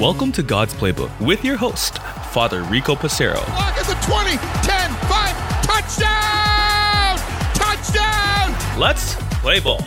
Welcome to God's Playbook with your host, Father Rico Passero. Lock at the 20, 10, 5, touchdown! Touchdown! Let's play ball.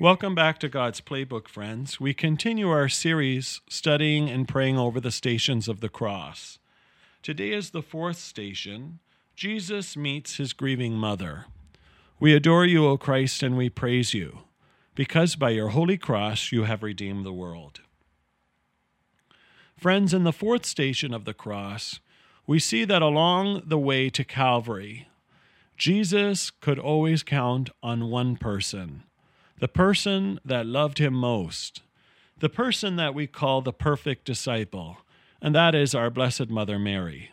Welcome back to God's Playbook, friends. We continue our series studying and praying over the stations of the cross. Today is the fourth station Jesus meets his grieving mother. We adore you, O Christ, and we praise you, because by your holy cross you have redeemed the world. Friends, in the fourth station of the cross, we see that along the way to Calvary, Jesus could always count on one person the person that loved him most, the person that we call the perfect disciple, and that is our Blessed Mother Mary.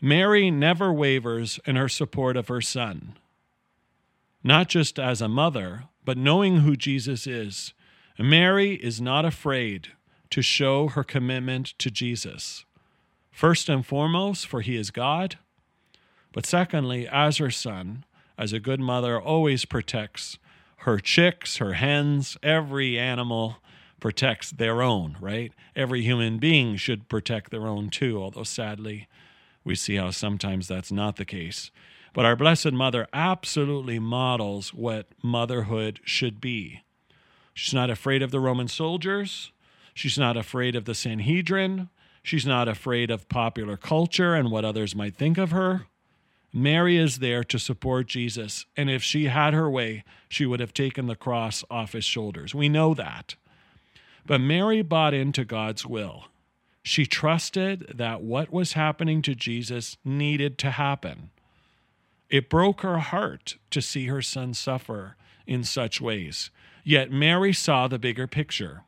Mary never wavers in her support of her son, not just as a mother, but knowing who Jesus is. Mary is not afraid to show her commitment to Jesus. First and foremost, for he is God, but secondly, as her son, as a good mother always protects her chicks, her hens, every animal protects their own, right? Every human being should protect their own too, although sadly, we see how sometimes that's not the case. But our Blessed Mother absolutely models what motherhood should be. She's not afraid of the Roman soldiers. She's not afraid of the Sanhedrin. She's not afraid of popular culture and what others might think of her. Mary is there to support Jesus, and if she had her way, she would have taken the cross off his shoulders. We know that. But Mary bought into God's will. She trusted that what was happening to Jesus needed to happen. It broke her heart to see her son suffer in such ways. Yet Mary saw the bigger picture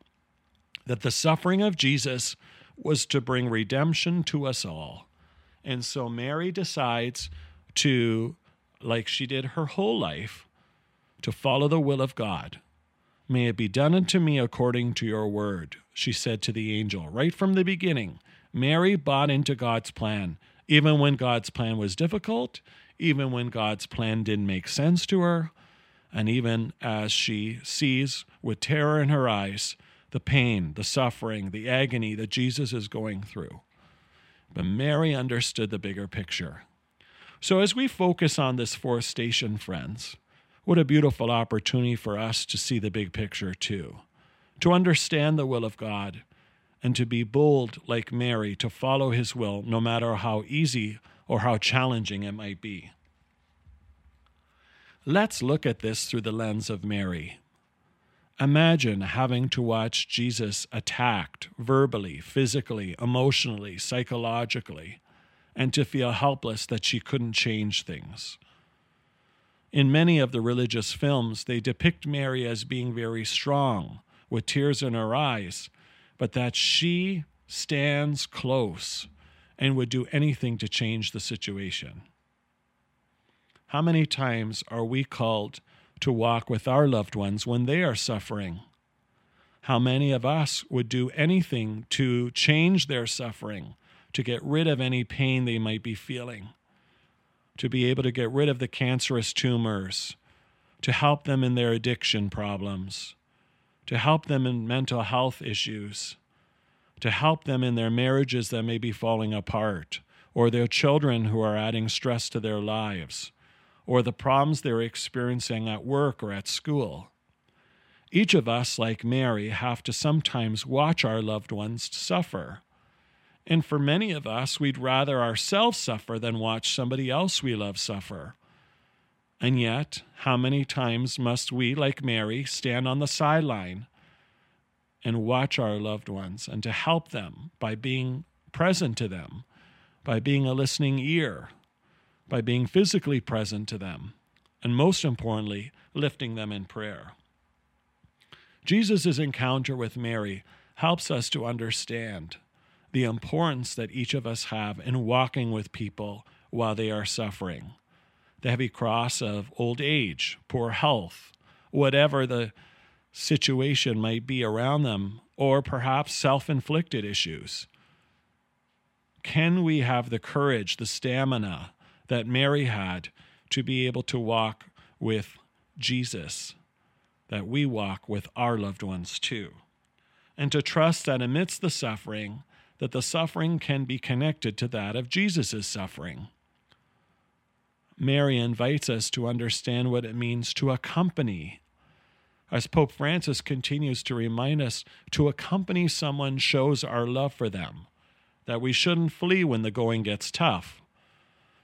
that the suffering of Jesus was to bring redemption to us all. And so Mary decides to, like she did her whole life, to follow the will of God. May it be done unto me according to your word, she said to the angel right from the beginning. Mary bought into God's plan, even when God's plan was difficult, even when God's plan didn't make sense to her, and even as she sees with terror in her eyes the pain, the suffering, the agony that Jesus is going through. But Mary understood the bigger picture. So, as we focus on this fourth station, friends, what a beautiful opportunity for us to see the big picture too, to understand the will of God, and to be bold like Mary to follow his will no matter how easy or how challenging it might be. Let's look at this through the lens of Mary. Imagine having to watch Jesus attacked verbally, physically, emotionally, psychologically and to feel helpless that she couldn't change things. In many of the religious films, they depict Mary as being very strong, with tears in her eyes, but that she stands close and would do anything to change the situation. How many times are we called to walk with our loved ones when they are suffering? How many of us would do anything to change their suffering to get rid of any pain they might be feeling, to be able to get rid of the cancerous tumors, to help them in their addiction problems, to help them in mental health issues, to help them in their marriages that may be falling apart, or their children who are adding stress to their lives, or the problems they're experiencing at work or at school. Each of us, like Mary, have to sometimes watch our loved ones suffer and for many of us, we'd rather ourselves suffer than watch somebody else we love suffer. And yet, how many times must we, like Mary, stand on the sideline and watch our loved ones and to help them by being present to them, by being a listening ear, by being physically present to them, and most importantly, lifting them in prayer? Jesus' encounter with Mary helps us to understand the importance that each of us have in walking with people while they are suffering. The heavy cross of old age, poor health, whatever the situation might be around them, or perhaps self inflicted issues. Can we have the courage, the stamina that Mary had to be able to walk with Jesus that we walk with our loved ones too. And to trust that amidst the suffering, that the suffering can be connected to that of Jesus' suffering. Mary invites us to understand what it means to accompany. As Pope Francis continues to remind us, to accompany someone shows our love for them, that we shouldn't flee when the going gets tough.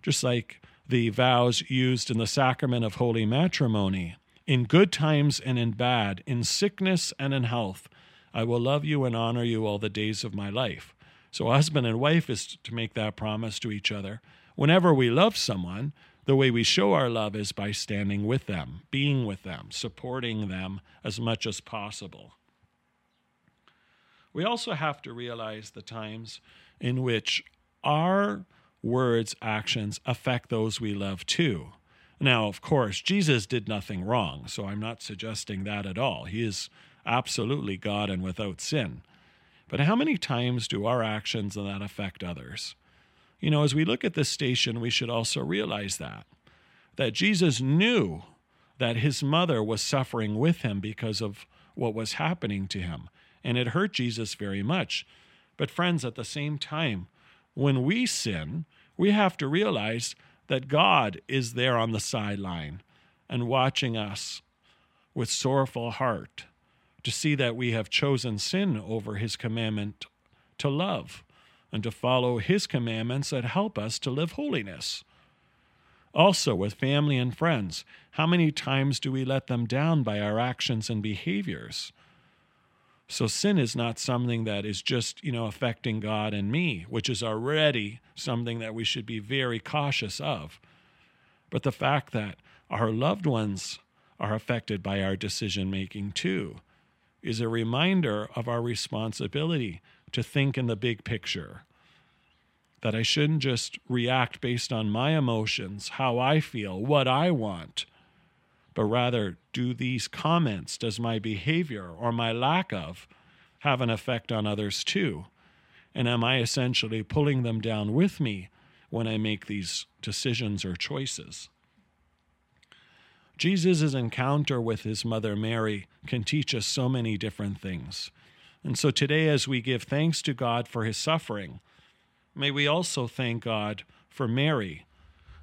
Just like the vows used in the sacrament of holy matrimony, in good times and in bad, in sickness and in health, I will love you and honor you all the days of my life. So, husband and wife is to make that promise to each other. Whenever we love someone, the way we show our love is by standing with them, being with them, supporting them as much as possible. We also have to realize the times in which our words, actions affect those we love too. Now, of course, Jesus did nothing wrong, so I'm not suggesting that at all. He is absolutely God and without sin. But how many times do our actions and that affect others? You know, as we look at this station, we should also realize that that Jesus knew that his mother was suffering with him because of what was happening to him, and it hurt Jesus very much. But friends, at the same time, when we sin, we have to realize that God is there on the sideline and watching us with sorrowful heart to see that we have chosen sin over his commandment to love and to follow his commandments that help us to live holiness. Also, with family and friends, how many times do we let them down by our actions and behaviors? So sin is not something that is just, you know, affecting God and me, which is already something that we should be very cautious of. But the fact that our loved ones are affected by our decision making too is a reminder of our responsibility to think in the big picture. That I shouldn't just react based on my emotions, how I feel, what I want but rather do these comments, does my behavior or my lack of have an effect on others too? And am I essentially pulling them down with me when I make these decisions or choices? Jesus' encounter with his mother Mary can teach us so many different things. And so today, as we give thanks to God for his suffering, may we also thank God for Mary.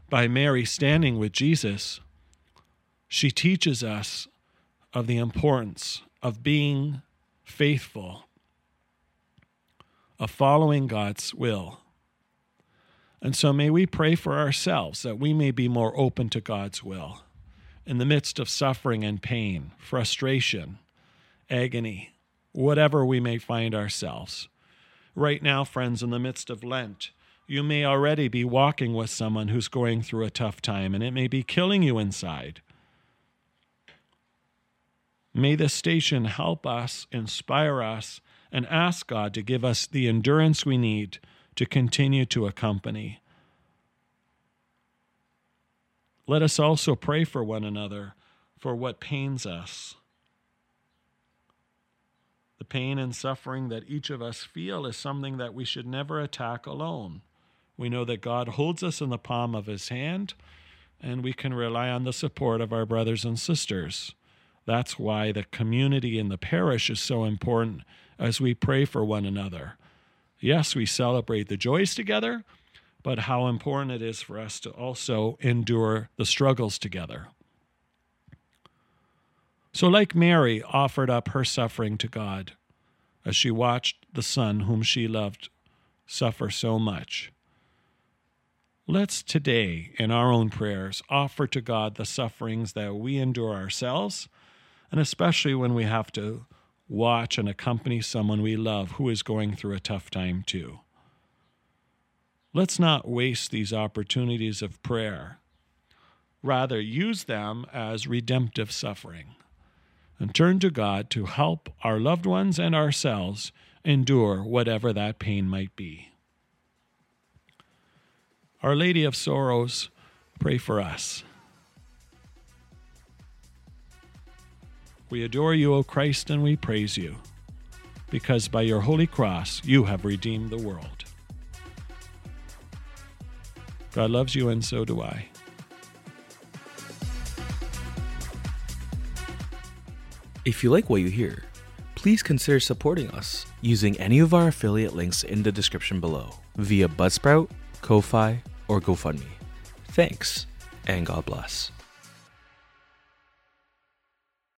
By Mary standing with Jesus, she teaches us of the importance of being faithful, of following God's will. And so may we pray for ourselves that we may be more open to God's will in the midst of suffering and pain, frustration, agony, whatever we may find ourselves. Right now, friends, in the midst of Lent, you may already be walking with someone who's going through a tough time and it may be killing you inside. May this station help us, inspire us, and ask God to give us the endurance we need to continue to accompany. Let us also pray for one another for what pains us. The pain and suffering that each of us feel is something that we should never attack alone. We know that God holds us in the palm of his hand, and we can rely on the support of our brothers and sisters. That's why the community in the parish is so important as we pray for one another. Yes, we celebrate the joys together, but how important it is for us to also endure the struggles together. So, like Mary offered up her suffering to God as she watched the Son whom she loved suffer so much, let's today, in our own prayers, offer to God the sufferings that we endure ourselves and especially when we have to watch and accompany someone we love who is going through a tough time too. Let's not waste these opportunities of prayer. Rather, use them as redemptive suffering and turn to God to help our loved ones and ourselves endure whatever that pain might be. Our Lady of Sorrows, pray for us. We adore you, O Christ, and we praise you, because by your holy cross you have redeemed the world. God loves you, and so do I. If you like what you hear, please consider supporting us using any of our affiliate links in the description below via Buzzsprout, Ko-Fi, or GoFundMe. Thanks, and God bless.